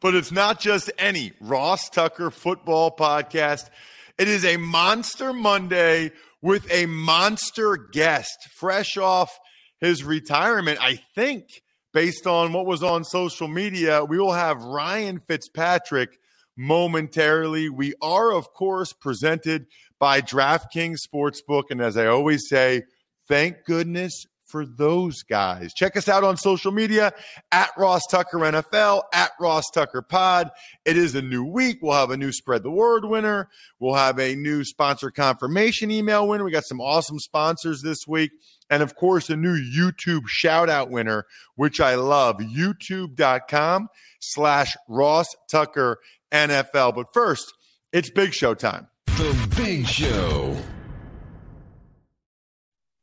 But it's not just any Ross Tucker football podcast. It is a Monster Monday with a monster guest, fresh off his retirement. I think, based on what was on social media, we will have Ryan Fitzpatrick momentarily. We are, of course, presented by DraftKings Sportsbook. And as I always say, thank goodness for those guys. Check us out on social media at Ross Tucker NFL, at Ross Tucker Pod. It is a new week. We'll have a new Spread the Word winner. We'll have a new sponsor confirmation email winner. We got some awesome sponsors this week. And of course, a new YouTube shout out winner, which I love. YouTube.com slash Ross Tucker NFL. But first, it's Big Show time. The Big Show.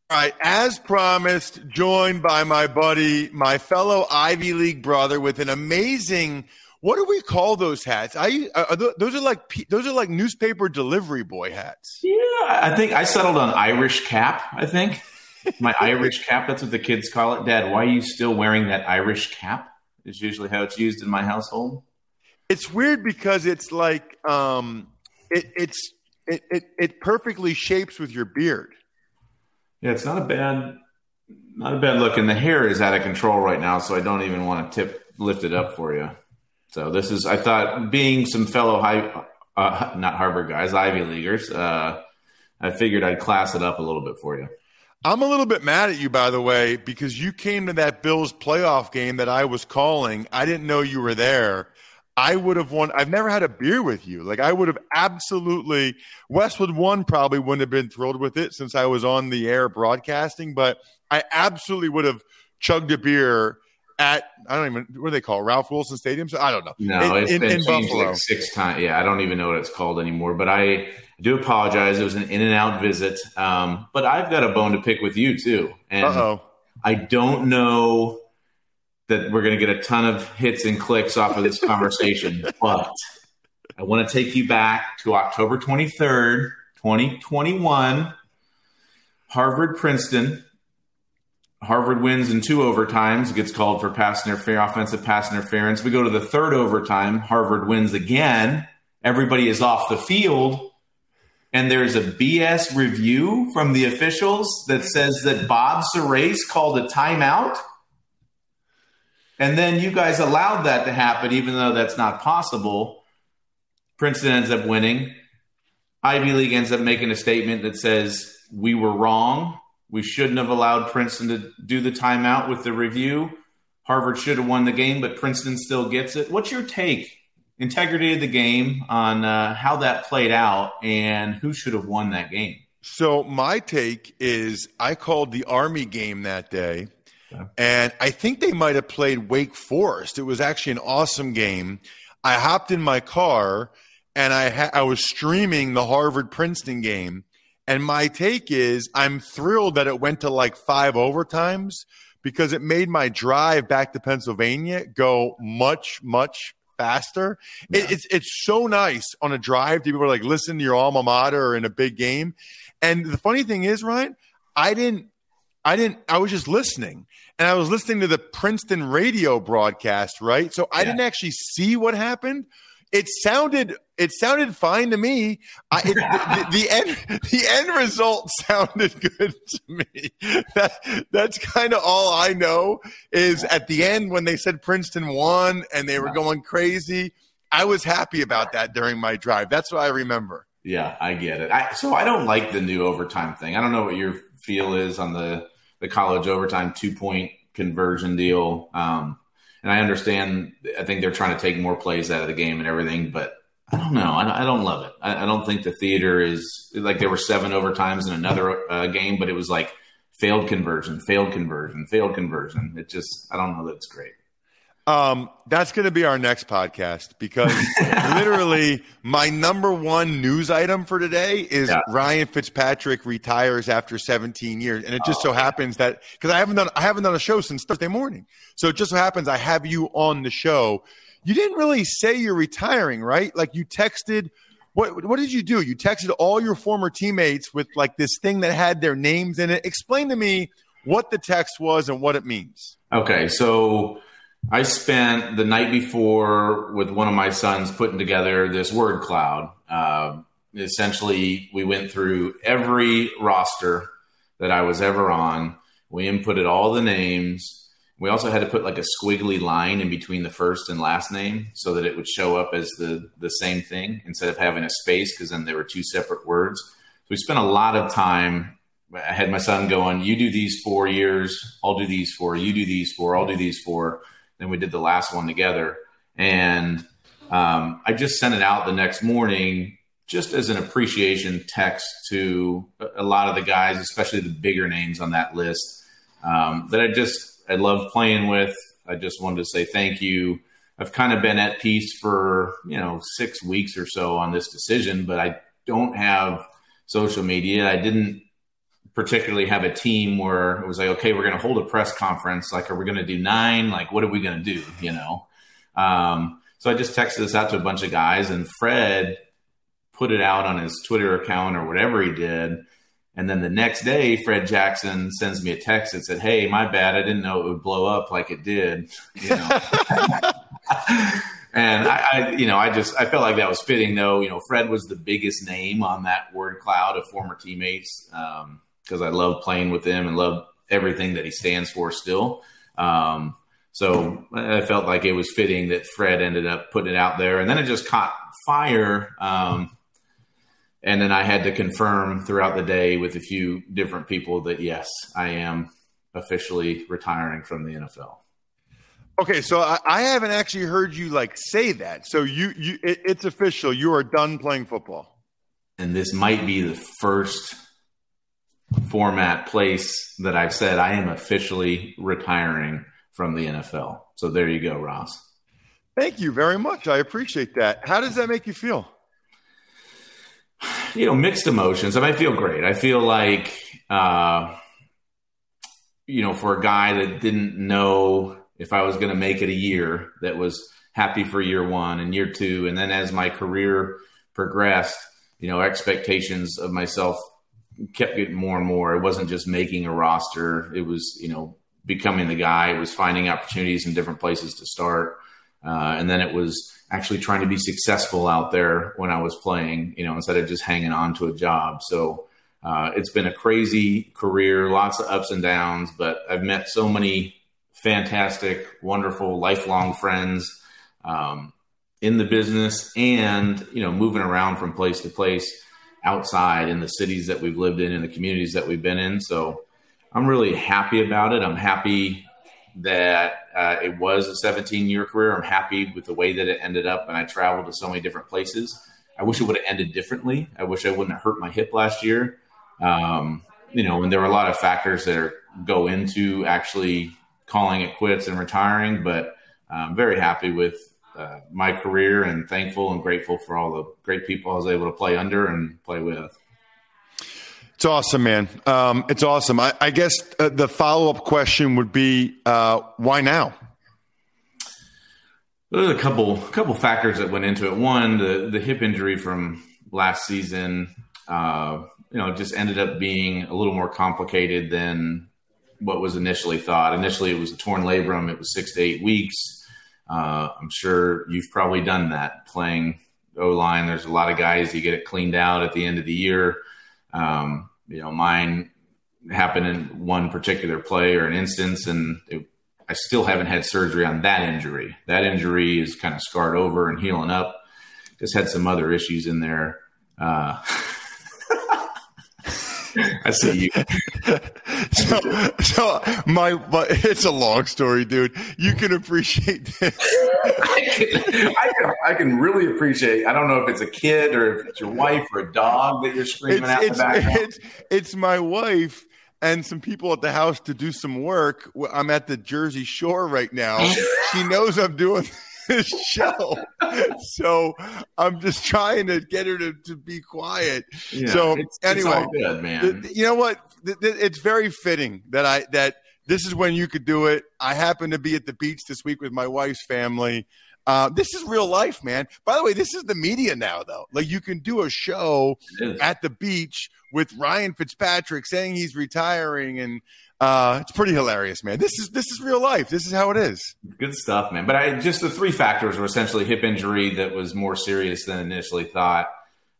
All right, as promised, joined by my buddy, my fellow Ivy League brother, with an amazing. What do we call those hats? I uh, those are like those are like newspaper delivery boy hats. Yeah, I think I settled on Irish cap. I think my Irish cap. That's what the kids call it. Dad, why are you still wearing that Irish cap? Is usually how it's used in my household. It's weird because it's like um, it it's it, it it perfectly shapes with your beard. Yeah, it's not a bad, not a bad look, and the hair is out of control right now, so I don't even want to tip lift it up for you. So this is, I thought, being some fellow high, uh, not Harvard guys, Ivy leaguers, uh, I figured I'd class it up a little bit for you. I'm a little bit mad at you, by the way, because you came to that Bills playoff game that I was calling. I didn't know you were there. I would have won. I've never had a beer with you. Like I would have absolutely. Westwood one probably wouldn't have been thrilled with it since I was on the air broadcasting, but I absolutely would have chugged a beer at I don't even what do they call it? Ralph Wilson Stadium. So I don't know. No, in, it's in, been in Buffalo like six times. Yeah, I don't even know what it's called anymore. But I do apologize. It was an in and out visit. Um, but I've got a bone to pick with you too, and Uh-oh. I don't know that we're going to get a ton of hits and clicks off of this conversation, but I want to take you back to October 23rd, 2021. Harvard Princeton. Harvard wins in two overtimes, gets called for pass interference, offensive pass interference. We go to the third overtime. Harvard wins again. Everybody is off the field. And there's a BS review from the officials that says that Bob Surace called a timeout and then you guys allowed that to happen, even though that's not possible. Princeton ends up winning. Ivy League ends up making a statement that says, We were wrong. We shouldn't have allowed Princeton to do the timeout with the review. Harvard should have won the game, but Princeton still gets it. What's your take, integrity of the game, on uh, how that played out and who should have won that game? So, my take is I called the Army game that day and I think they might have played Wake Forest. It was actually an awesome game. I hopped in my car and I ha- I was streaming the Harvard Princeton game. And my take is I'm thrilled that it went to like five overtimes because it made my drive back to Pennsylvania go much, much faster. Yeah. It, it's it's so nice on a drive to be able to like listen to your alma mater in a big game. And the funny thing is, Ryan, I didn't I didn't. I was just listening, and I was listening to the Princeton radio broadcast, right? So I yeah. didn't actually see what happened. It sounded it sounded fine to me. I, it, the, the, end the end result sounded good to me. That that's kind of all I know. Is at the end when they said Princeton won and they were going crazy. I was happy about that during my drive. That's what I remember. Yeah, I get it. I, so I don't like the new overtime thing. I don't know what your feel is on the the college overtime two point conversion deal. Um, and I understand. I think they're trying to take more plays out of the game and everything, but I don't know. I, I don't love it. I, I, don't think the theater is like there were seven overtimes in another uh, game, but it was like failed conversion, failed conversion, failed conversion. It just I don't know that it's great. Um, that's going to be our next podcast because literally my number one news item for today is yeah. Ryan Fitzpatrick retires after 17 years, and it just oh, so happens that because I haven't done I haven't done a show since Thursday morning, so it just so happens I have you on the show. You didn't really say you're retiring, right? Like you texted. What, what did you do? You texted all your former teammates with like this thing that had their names in it. Explain to me what the text was and what it means. Okay, so I spent the night before with one of my sons putting together this word cloud. Uh, essentially, we went through every roster that I was ever on. We inputted all the names. We also had to put like a squiggly line in between the first and last name so that it would show up as the the same thing instead of having a space because then there were two separate words. So we spent a lot of time. I had my son going, "You do these four years, I'll do these four. You do these four, I'll do these four. Then we did the last one together. And um, I just sent it out the next morning just as an appreciation text to a lot of the guys, especially the bigger names on that list um, that I just I love playing with. I just wanted to say thank you. I've kind of been at peace for you know six weeks or so on this decision, but I don't have social media. I didn't particularly have a team where it was like, okay, we're going to hold a press conference. Like, are we going to do nine? Like, what are we going to do? You know? Um, so I just texted this out to a bunch of guys, and Fred put it out on his Twitter account or whatever he did. And then the next day, Fred Jackson sends me a text that said, "Hey, my bad. I didn't know it would blow up like it did." You know. and I, I, you know, I just I felt like that was fitting, though. You know, Fred was the biggest name on that word cloud of former teammates. Um, because I love playing with him and love everything that he stands for still. Um, so I felt like it was fitting that Fred ended up putting it out there, and then it just caught fire. Um, and then I had to confirm throughout the day with a few different people that yes, I am officially retiring from the NFL. Okay, so I, I haven't actually heard you like say that. So you, you, it, it's official. You are done playing football. And this might be the first format place that I've said I am officially retiring from the NFL. So there you go, Ross. Thank you very much. I appreciate that. How does that make you feel? You know, mixed emotions. I, mean, I feel great. I feel like, uh, you know, for a guy that didn't know if I was going to make it a year, that was happy for year one and year two. And then as my career progressed, you know, expectations of myself kept getting more and more. It wasn't just making a roster; it was you know becoming the guy. It was finding opportunities in different places to start, uh, and then it was actually trying to be successful out there when I was playing. You know, instead of just hanging on to a job. So. Uh, it's been a crazy career, lots of ups and downs, but I've met so many fantastic, wonderful, lifelong friends um, in the business, and you know, moving around from place to place outside in the cities that we've lived in and the communities that we've been in. So I'm really happy about it. I'm happy that uh, it was a 17 year career. I'm happy with the way that it ended up, and I traveled to so many different places. I wish it would have ended differently. I wish I wouldn't have hurt my hip last year. Um, you know, and there were a lot of factors that are, go into actually calling it quits and retiring, but I'm very happy with uh, my career and thankful and grateful for all the great people I was able to play under and play with. It's awesome, man. Um, it's awesome. I, I guess uh, the follow up question would be uh, why now? There's a couple couple factors that went into it. One, the the hip injury from last season, uh, you know, just ended up being a little more complicated than what was initially thought. Initially, it was a torn labrum. It was six to eight weeks. Uh, I'm sure you've probably done that playing O line. There's a lot of guys you get it cleaned out at the end of the year. Um, you know, mine happened in one particular play or an instance, and it, I still haven't had surgery on that injury. That injury is kind of scarred over and healing up. Just had some other issues in there. Uh, I see you. so, so my, but it's a long story, dude. You can appreciate this. I, can, I, can, I can really appreciate. I don't know if it's a kid or if it's your wife or a dog that you're screaming it's, at it's, the background. It's, it's my wife and some people at the house to do some work. I'm at the Jersey Shore right now. she knows I'm doing this show. so I'm just trying to get her to, to be quiet. Yeah, so it's, anyway, it's good, man. you know what? it's very fitting that I that this is when you could do it. I happen to be at the beach this week with my wife's family. Uh, this is real life, man. By the way, this is the media now, though. Like you can do a show at the beach with Ryan Fitzpatrick saying he's retiring, and uh, it's pretty hilarious, man. This is this is real life. This is how it is. Good stuff, man. But I just the three factors were essentially hip injury that was more serious than initially thought.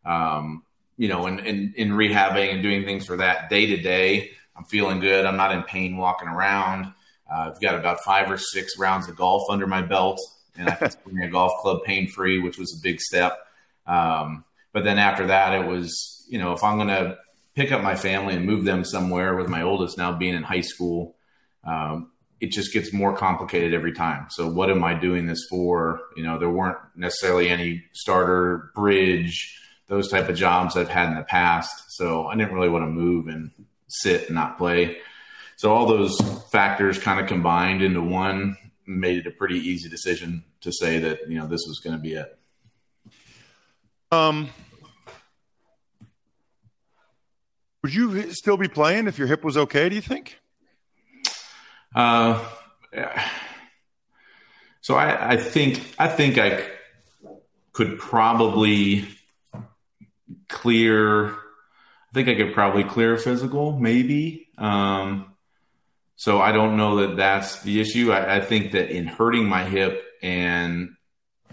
Um, you know, in, in, in rehabbing and doing things for that day to day, I'm feeling good. I'm not in pain walking around. Uh, I've got about five or six rounds of golf under my belt, and I can swing a golf club pain free, which was a big step. Um, but then after that, it was, you know, if I'm to pick up my family and move them somewhere with my oldest now being in high school, um, it just gets more complicated every time. So what am I doing this for? You know, there weren't necessarily any starter bridge, those type of jobs I've had in the past. So I didn't really want to move and sit and not play. So all those factors kind of combined into one made it a pretty easy decision to say that, you know, this was going to be it. Um, Would you still be playing if your hip was okay? Do you think? Uh, so I, I think I think I could probably clear. I think I could probably clear physical, maybe. Um, so I don't know that that's the issue. I, I think that in hurting my hip and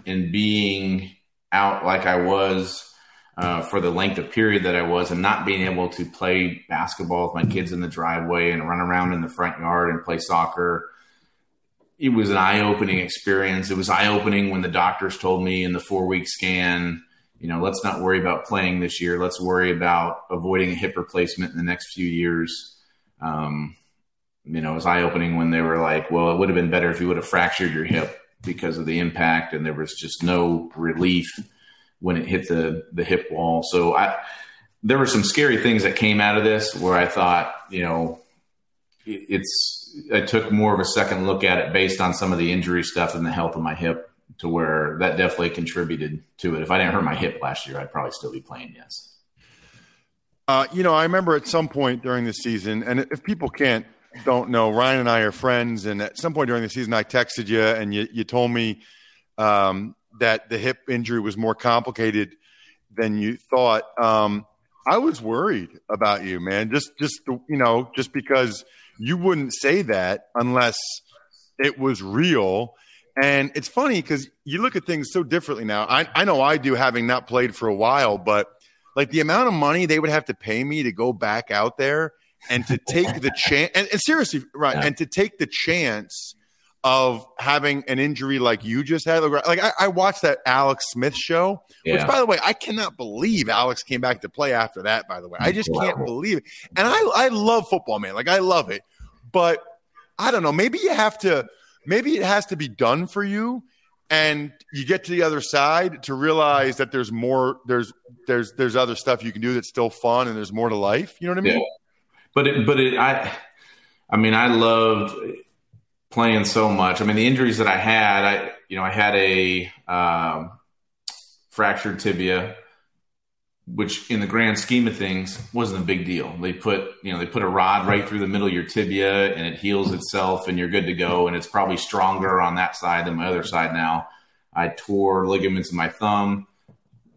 and being out like I was uh, for the length of period that I was and not being able to play basketball with my kids in the driveway and run around in the front yard and play soccer. It was an eye opening experience. It was eye opening when the doctors told me in the four week scan, you know, let's not worry about playing this year. Let's worry about avoiding a hip replacement in the next few years. Um, you know, it was eye opening when they were like, well, it would have been better if you would have fractured your hip because of the impact and there was just no relief when it hit the the hip wall. So I there were some scary things that came out of this where I thought, you know, it, it's I took more of a second look at it based on some of the injury stuff and the health of my hip to where that definitely contributed to it. If I didn't hurt my hip last year, I'd probably still be playing, yes. Uh, you know, I remember at some point during the season, and if people can't don't know, Ryan and I are friends, and at some point during the season, I texted you and you, you told me um, that the hip injury was more complicated than you thought. Um, I was worried about you, man. Just, just you know, just because you wouldn't say that unless it was real. And it's funny because you look at things so differently now. I, I know I do, having not played for a while, but like the amount of money they would have to pay me to go back out there and to take the chance, and, and, seriously, right, yeah. and to take the chance of having an injury like you just had. Like I, I watched that Alex Smith show, yeah. which by the way, I cannot believe Alex came back to play after that. By the way, I just can't believe it. And I, I love football, man. Like I love it, but I don't know. Maybe you have to. Maybe it has to be done for you, and you get to the other side to realize that there's more. There's there's there's other stuff you can do that's still fun, and there's more to life. You know what I mean? Yeah. But it, but it, I, I mean, I loved playing so much. I mean, the injuries that I had, I you know, I had a um, fractured tibia, which in the grand scheme of things wasn't a big deal. They put you know they put a rod right through the middle of your tibia and it heals itself and you're good to go. And it's probably stronger on that side than my other side now. I tore ligaments in my thumb.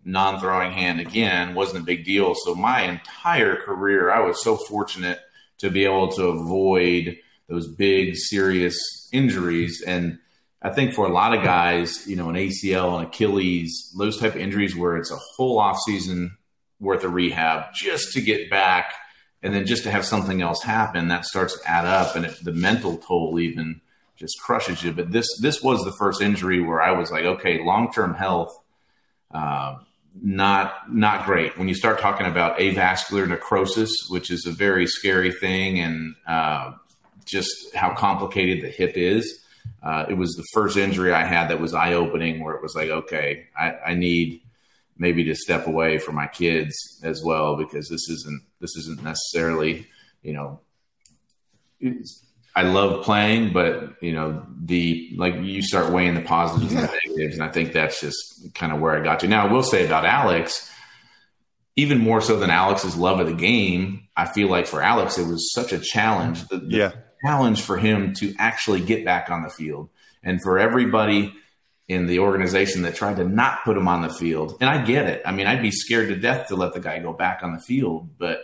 Non-throwing hand again wasn't a big deal. So my entire career, I was so fortunate to be able to avoid those big serious injuries. And I think for a lot of guys, you know, an ACL, an Achilles, those type of injuries where it's a whole off season worth of rehab just to get back and then just to have something else happen that starts to add up and it, the mental toll even just crushes you but this this was the first injury where i was like okay long-term health uh, not not great when you start talking about avascular necrosis which is a very scary thing and uh, just how complicated the hip is uh, it was the first injury i had that was eye-opening where it was like okay i, I need maybe to step away from my kids as well because this isn't this isn't necessarily you know I love playing, but you know the like you start weighing the positives yeah. and the negatives, and I think that's just kind of where I got to. Now I will say about Alex, even more so than Alex's love of the game, I feel like for Alex it was such a challenge. The, the yeah. Challenge for him to actually get back on the field, and for everybody in the organization that tried to not put him on the field. And I get it. I mean, I'd be scared to death to let the guy go back on the field, but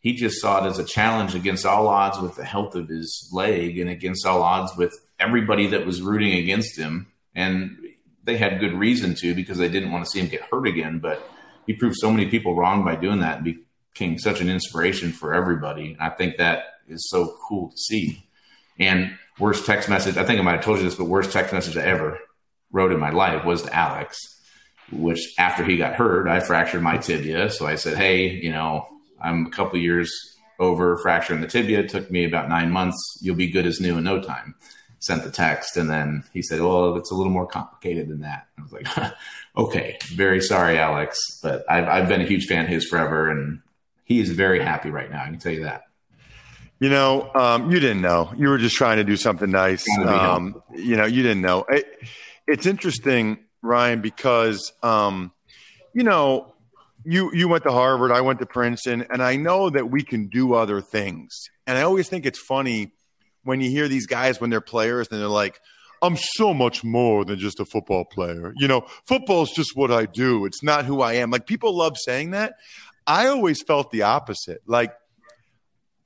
he just saw it as a challenge against all odds with the health of his leg and against all odds with everybody that was rooting against him. And they had good reason to because they didn't want to see him get hurt again. But he proved so many people wrong by doing that and became such an inspiration for everybody. I think that is so cool to see. And worst text message, I think I might have told you this, but worst text message I ever wrote in my life was to Alex, which after he got hurt, I fractured my tibia. So I said, Hey, you know, I'm a couple years over fracturing the tibia. It took me about nine months. You'll be good as new in no time. Sent the text. And then he said, Well, it's a little more complicated than that. I was like, Okay, very sorry, Alex. But I've, I've been a huge fan of his forever. And he is very happy right now. I can tell you that. You know, um, you didn't know. You were just trying to do something nice. Um, you know, you didn't know. It, it's interesting, Ryan, because um, you know you you went to Harvard, I went to Princeton, and I know that we can do other things. And I always think it's funny when you hear these guys when they're players and they're like, "I'm so much more than just a football player." You know, football's just what I do. It's not who I am. Like people love saying that. I always felt the opposite. Like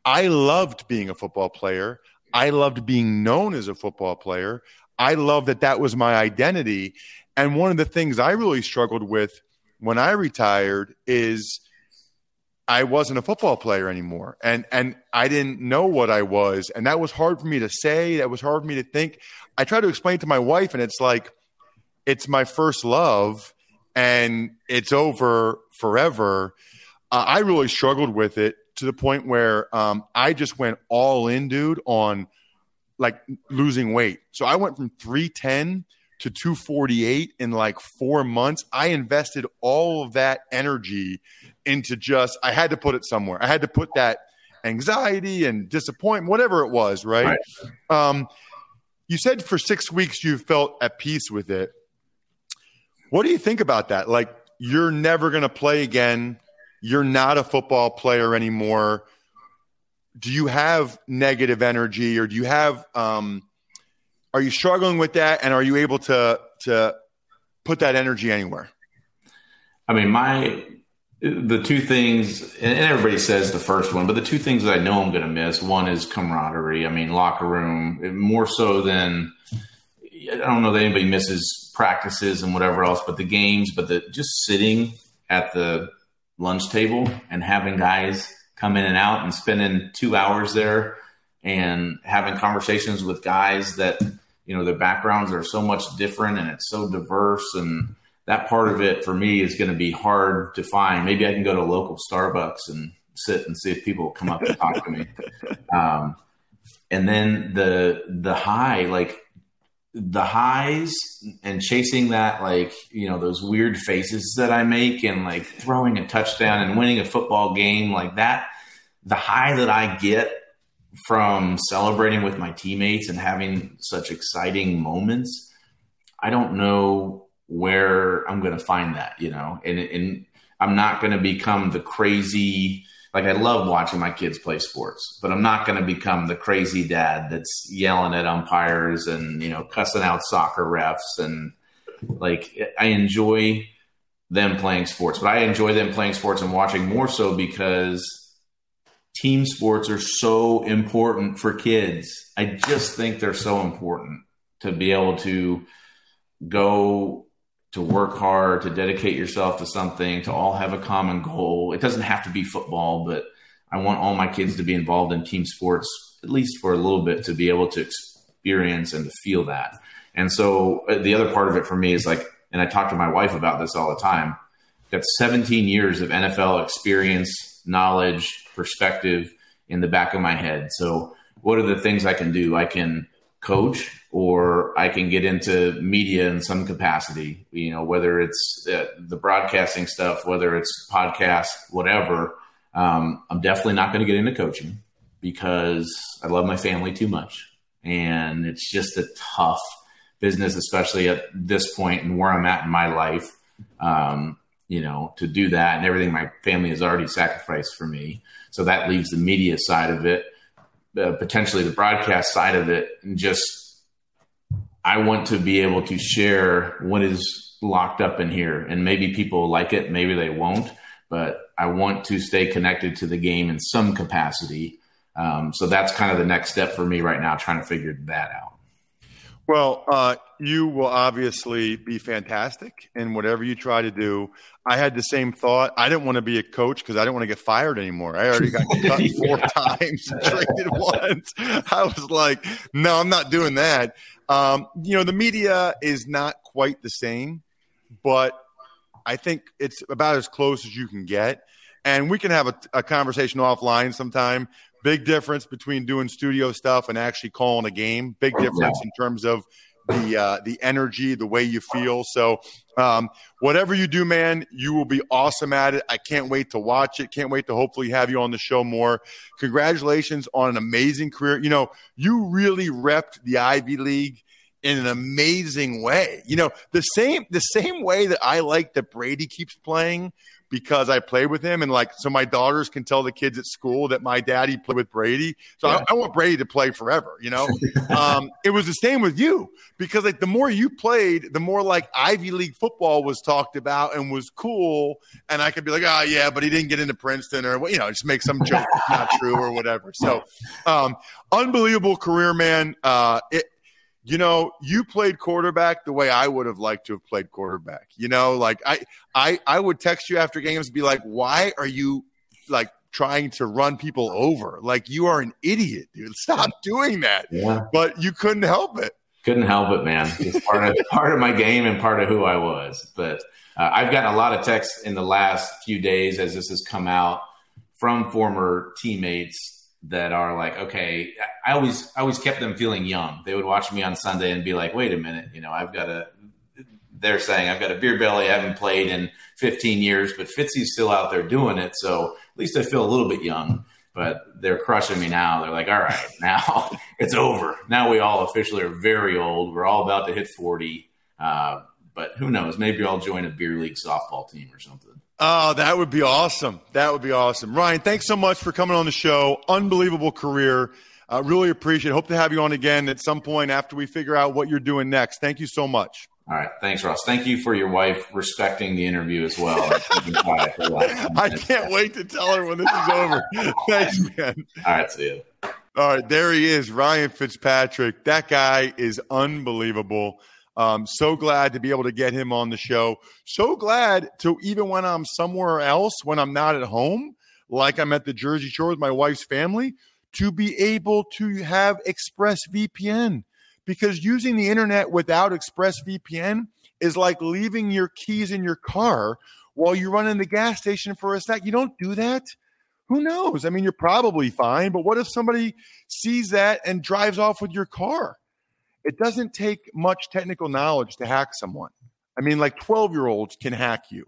I loved being a football player. I loved being known as a football player. I loved that that was my identity. And one of the things I really struggled with when I retired is I wasn't a football player anymore. And and I didn't know what I was. And that was hard for me to say. That was hard for me to think. I tried to explain to my wife, and it's like, it's my first love and it's over forever. Uh, I really struggled with it to the point where um, I just went all in, dude, on – like losing weight. So I went from 310 to 248 in like four months. I invested all of that energy into just, I had to put it somewhere. I had to put that anxiety and disappointment, whatever it was, right? right. Um, you said for six weeks you felt at peace with it. What do you think about that? Like, you're never going to play again. You're not a football player anymore. Do you have negative energy or do you have um, are you struggling with that and are you able to to put that energy anywhere? I mean my the two things and everybody says the first one but the two things that i know i'm going to miss one is camaraderie. I mean locker room more so than i don't know that anybody misses practices and whatever else but the games but the just sitting at the lunch table and having guys come in and out and spending two hours there and having conversations with guys that you know their backgrounds are so much different and it's so diverse and that part of it for me is going to be hard to find. Maybe i can go to a local starbucks and sit and see if people come up and talk to me. Um, and then the the high like the highs and chasing that like you know those weird faces that i make and like throwing a touchdown and winning a football game like that the high that i get from celebrating with my teammates and having such exciting moments i don't know where i'm going to find that you know? And, and i'm not going to become the crazy like I love watching my kids play sports, but I'm not going to become the crazy dad that's yelling at umpires and you know cussing out soccer refs and like I enjoy them playing sports, but I enjoy them playing sports and watching more so because team sports are so important for kids. I just think they're so important to be able to go to work hard, to dedicate yourself to something, to all have a common goal. It doesn't have to be football, but I want all my kids to be involved in team sports at least for a little bit to be able to experience and to feel that. And so uh, the other part of it for me is like, and I talk to my wife about this all the time. Got 17 years of NFL experience, knowledge, perspective in the back of my head. So what are the things I can do? I can coach or I can get into media in some capacity, you know, whether it's the, the broadcasting stuff, whether it's podcast, whatever. Um, I'm definitely not going to get into coaching because I love my family too much. And it's just a tough business, especially at this point and where I'm at in my life. Um, you know, to do that and everything my family has already sacrificed for me. So that leaves the media side of it, uh, potentially the broadcast side of it, and just I want to be able to share what is locked up in here. And maybe people like it, maybe they won't, but I want to stay connected to the game in some capacity. Um, so that's kind of the next step for me right now, trying to figure that out. Well, uh, you will obviously be fantastic in whatever you try to do. I had the same thought. I didn't want to be a coach because I didn't want to get fired anymore. I already got cut four times, traded once. I was like, no, I'm not doing that. Um, you know, the media is not quite the same, but I think it's about as close as you can get. And we can have a, a conversation offline sometime Big difference between doing studio stuff and actually calling a game. Big difference in terms of the uh, the energy, the way you feel. So, um, whatever you do, man, you will be awesome at it. I can't wait to watch it. Can't wait to hopefully have you on the show more. Congratulations on an amazing career. You know, you really repped the Ivy League in an amazing way. You know, the same the same way that I like that Brady keeps playing because I played with him, and like so my daughters can tell the kids at school that my daddy played with Brady. So yeah. I, I, want Brady to play forever. You know, um, it was the same with you because like the more you played, the more like Ivy League football was talked about and was cool, and I could be like, oh yeah, but he didn't get into Princeton or you know, just make some joke not true or whatever. So, um, unbelievable career, man. Uh, it, you know, you played quarterback the way I would have liked to have played quarterback. You know, like I, I, I would text you after games and be like, why are you like trying to run people over? Like you are an idiot, dude. Stop doing that. Yeah. But you couldn't help it. Couldn't help it, man. It's part of part of my game and part of who I was. But uh, I've gotten a lot of texts in the last few days as this has come out from former teammates that are like, okay, I always I always kept them feeling young. They would watch me on Sunday and be like, wait a minute, you know, I've got a they're saying I've got a beer belly, I haven't played in 15 years, but Fitzy's still out there doing it, so at least I feel a little bit young. But they're crushing me now. They're like, all right, now it's over. Now we all officially are very old. We're all about to hit 40. Uh, but who knows? Maybe I'll join a beer league softball team or something. Oh, that would be awesome. That would be awesome. Ryan, thanks so much for coming on the show. Unbelievable career. Uh, really appreciate it. Hope to have you on again at some point after we figure out what you're doing next. Thank you so much. All right. Thanks, Ross. Thank you for your wife respecting the interview as well. I can't wait to tell her when this is over. Thanks, man. All right. See you. All right. There he is, Ryan Fitzpatrick. That guy is unbelievable. Um, so glad to be able to get him on the show. So glad to even when I'm somewhere else, when I'm not at home, like I'm at the Jersey Shore with my wife's family, to be able to have ExpressVPN. Because using the internet without ExpressVPN is like leaving your keys in your car while you run in the gas station for a snack. You don't do that. Who knows? I mean, you're probably fine, but what if somebody sees that and drives off with your car? It doesn't take much technical knowledge to hack someone. I mean, like 12 year olds can hack you,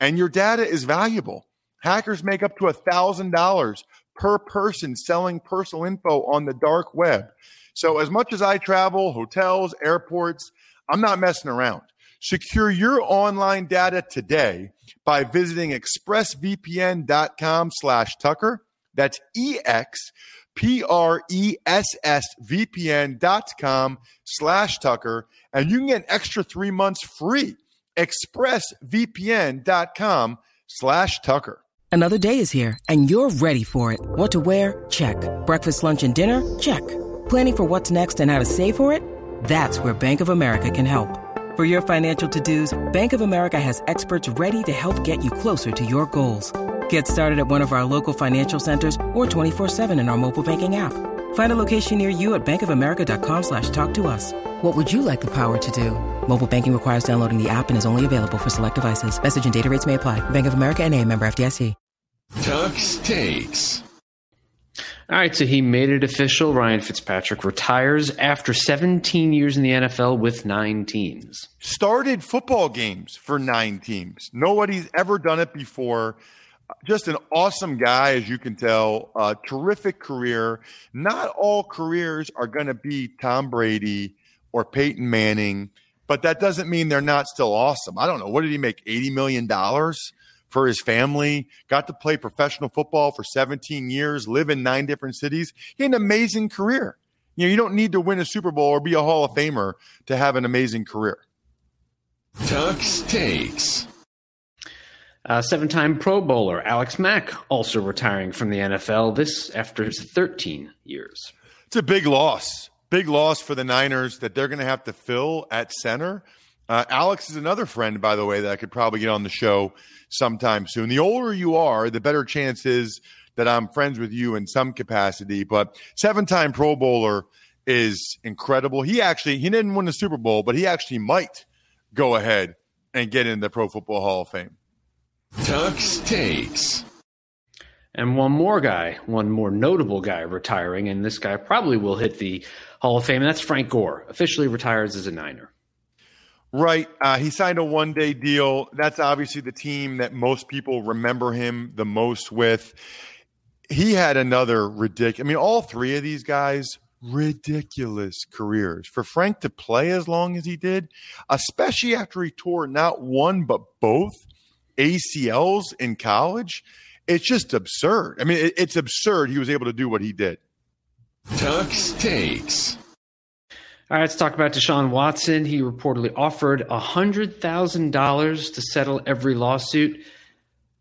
and your data is valuable. Hackers make up to $1,000 per person selling personal info on the dark web. So, as much as I travel, hotels, airports, I'm not messing around. Secure your online data today by visiting expressvpn.com slash Tucker. That's EX P-R-E-S-S-V-P-N dot com slash Tucker, and you can get an extra three months free. ExpressVPN.com slash Tucker. Another day is here, and you're ready for it. What to wear? Check. Breakfast, lunch, and dinner? Check. Planning for what's next and how to save for it? That's where Bank of America can help. For your financial to-dos, Bank of America has experts ready to help get you closer to your goals. Get started at one of our local financial centers or 24-7 in our mobile banking app. Find a location near you at bankofamerica.com slash talk to us. What would you like the power to do? Mobile banking requires downloading the app and is only available for select devices. Message and data rates may apply. Bank of America and a member FDIC. Tuck's Takes. All right, so he made it official. Ryan Fitzpatrick retires after 17 years in the NFL with nine teams. Started football games for nine teams. Nobody's ever done it before. Just an awesome guy, as you can tell. A terrific career. Not all careers are going to be Tom Brady or Peyton Manning, but that doesn't mean they're not still awesome. I don't know. What did he make? $80 million? for his family, got to play professional football for 17 years, live in nine different cities. He had an amazing career. You know, you don't need to win a Super Bowl or be a Hall of Famer to have an amazing career. Tuck's Takes. Uh, Seven time Pro Bowler Alex Mack also retiring from the NFL, this after 13 years. It's a big loss. Big loss for the Niners that they're going to have to fill at center. Uh, Alex is another friend, by the way, that I could probably get on the show sometime soon. The older you are, the better chance is that I'm friends with you in some capacity. But seven time Pro Bowler is incredible. He actually he didn't win the Super Bowl, but he actually might go ahead and get in the Pro Football Hall of Fame. Tuck's Takes. And one more guy, one more notable guy retiring, and this guy probably will hit the Hall of Fame, and that's Frank Gore. Officially retires as a Niner. Right. Uh, he signed a one day deal. That's obviously the team that most people remember him the most with. He had another ridiculous, I mean, all three of these guys, ridiculous careers. For Frank to play as long as he did, especially after he tore not one, but both ACLs in college, it's just absurd. I mean, it, it's absurd he was able to do what he did. Tuck's Takes. All right, let's talk about Deshaun Watson. He reportedly offered $100,000 to settle every lawsuit,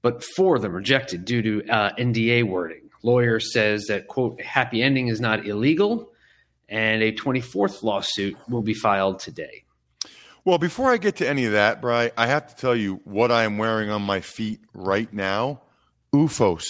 but four of them rejected due to uh, NDA wording. Lawyer says that, quote, happy ending is not illegal, and a 24th lawsuit will be filed today. Well, before I get to any of that, Bry, I have to tell you what I am wearing on my feet right now. OOFOS.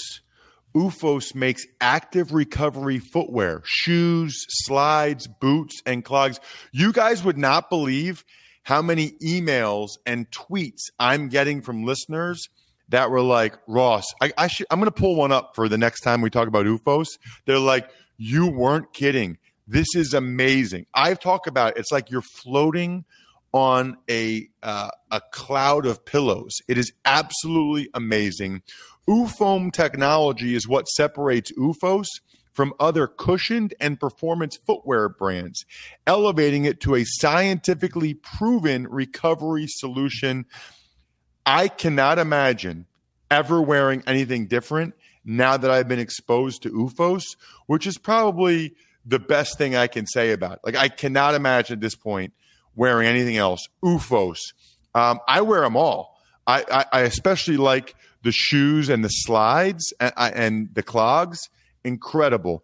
OOFOS makes active recovery footwear, shoes, slides, boots, and clogs. You guys would not believe how many emails and tweets I'm getting from listeners that were like, Ross, I, I should, I'm going to pull one up for the next time we talk about OOFOS. They're like, you weren't kidding. This is amazing. I've talked about it. It's like you're floating on a uh, a cloud of pillows. It is absolutely amazing. OOFOAM technology is what separates OOFOS from other cushioned and performance footwear brands, elevating it to a scientifically proven recovery solution. I cannot imagine ever wearing anything different now that I've been exposed to OOFOS, which is probably the best thing I can say about it. Like, I cannot imagine at this point wearing anything else. OOFOS. Um, I wear them all. I, I, I especially like the shoes and the slides and, and the clogs, incredible.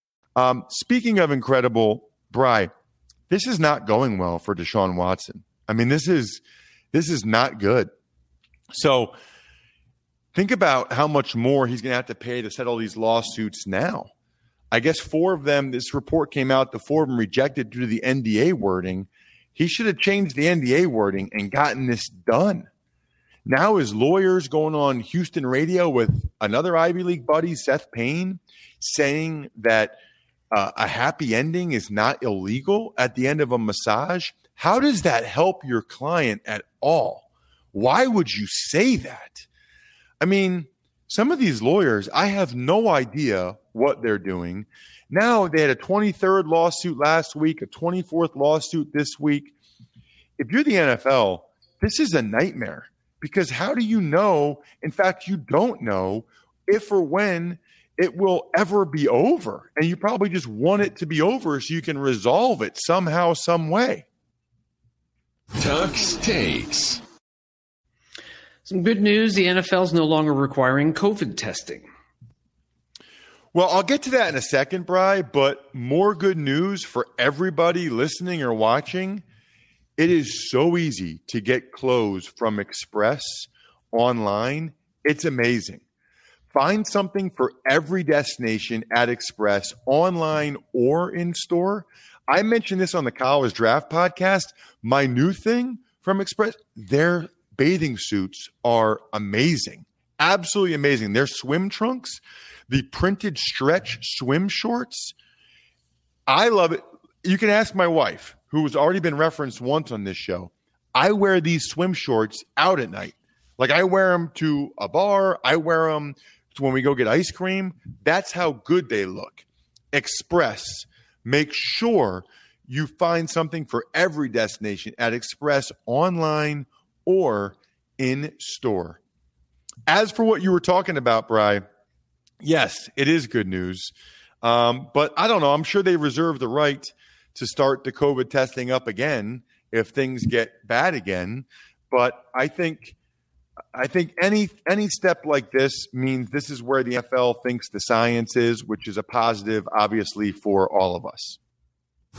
Um, speaking of incredible, Bry, this is not going well for Deshaun Watson. I mean, this is this is not good. So think about how much more he's going to have to pay to settle these lawsuits now. I guess four of them, this report came out, the four of them rejected due to the NDA wording. He should have changed the NDA wording and gotten this done. Now his lawyers going on Houston radio with another Ivy League buddy, Seth Payne, saying that – uh, a happy ending is not illegal at the end of a massage, how does that help your client at all? Why would you say that? I mean, some of these lawyers, I have no idea what they're doing. Now they had a 23rd lawsuit last week, a 24th lawsuit this week. If you're the NFL, this is a nightmare because how do you know? In fact, you don't know if or when it will ever be over. And you probably just want it to be over so you can resolve it somehow, some way. Tuck's Takes. Some good news the NFL is no longer requiring COVID testing. Well, I'll get to that in a second, Bry, but more good news for everybody listening or watching. It is so easy to get clothes from Express online. It's amazing. Find something for every destination at Express, online or in store. I mentioned this on the College Draft podcast. My new thing from Express, their bathing suits are amazing. Absolutely amazing. Their swim trunks the printed stretch swim shorts. I love it. You can ask my wife, who has already been referenced once on this show. I wear these swim shorts out at night. Like I wear them to a bar, I wear them when we go get ice cream. That's how good they look. Express. Make sure you find something for every destination at Express online or in store. As for what you were talking about, Bry, yes, it is good news. Um, but I don't know. I'm sure they reserve the right to start the COVID testing up again if things get bad again. But I think I think any any step like this means this is where the NFL thinks the science is, which is a positive, obviously, for all of us.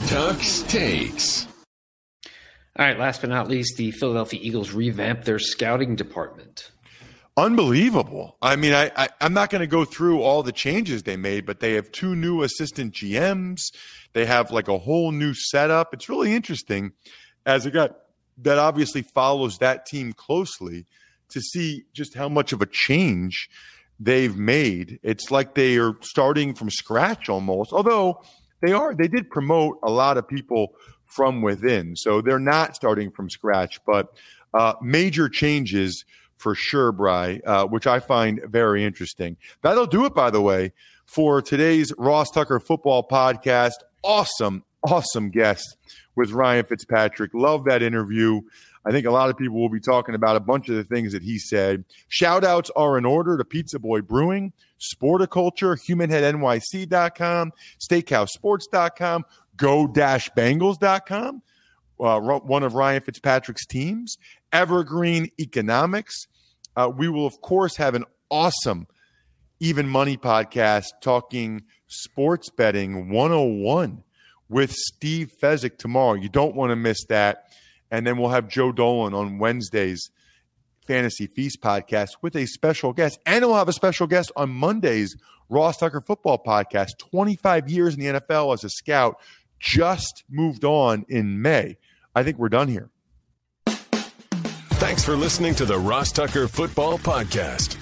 Tuck's Takes. All right, last but not least, the Philadelphia Eagles revamped their scouting department unbelievable. I mean, I, I am not going to go through all the changes they made, but they have two new assistant GMs. They have like a whole new setup. It's really interesting as a guy that obviously follows that team closely to see just how much of a change they've made. It's like they are starting from scratch almost. Although they are, they did promote a lot of people from within, so they're not starting from scratch, but uh, major changes for sure, Bry, uh, which I find very interesting. That'll do it, by the way, for today's Ross Tucker Football Podcast. Awesome, awesome guest with Ryan Fitzpatrick. Love that interview. I think a lot of people will be talking about a bunch of the things that he said. Shout outs are in order to Pizza Boy Brewing, Sporticulture, HumanHeadNYC.com, SteakhouseSports.com, Go-Bengals.com, uh, one of Ryan Fitzpatrick's teams, Evergreen Economics, uh, we will, of course, have an awesome Even Money podcast talking sports betting 101 with Steve Fezzik tomorrow. You don't want to miss that. And then we'll have Joe Dolan on Wednesday's Fantasy Feast podcast with a special guest. And we'll have a special guest on Monday's Ross Tucker Football podcast. 25 years in the NFL as a scout, just moved on in May. I think we're done here. Thanks for listening to the Ross Tucker Football Podcast.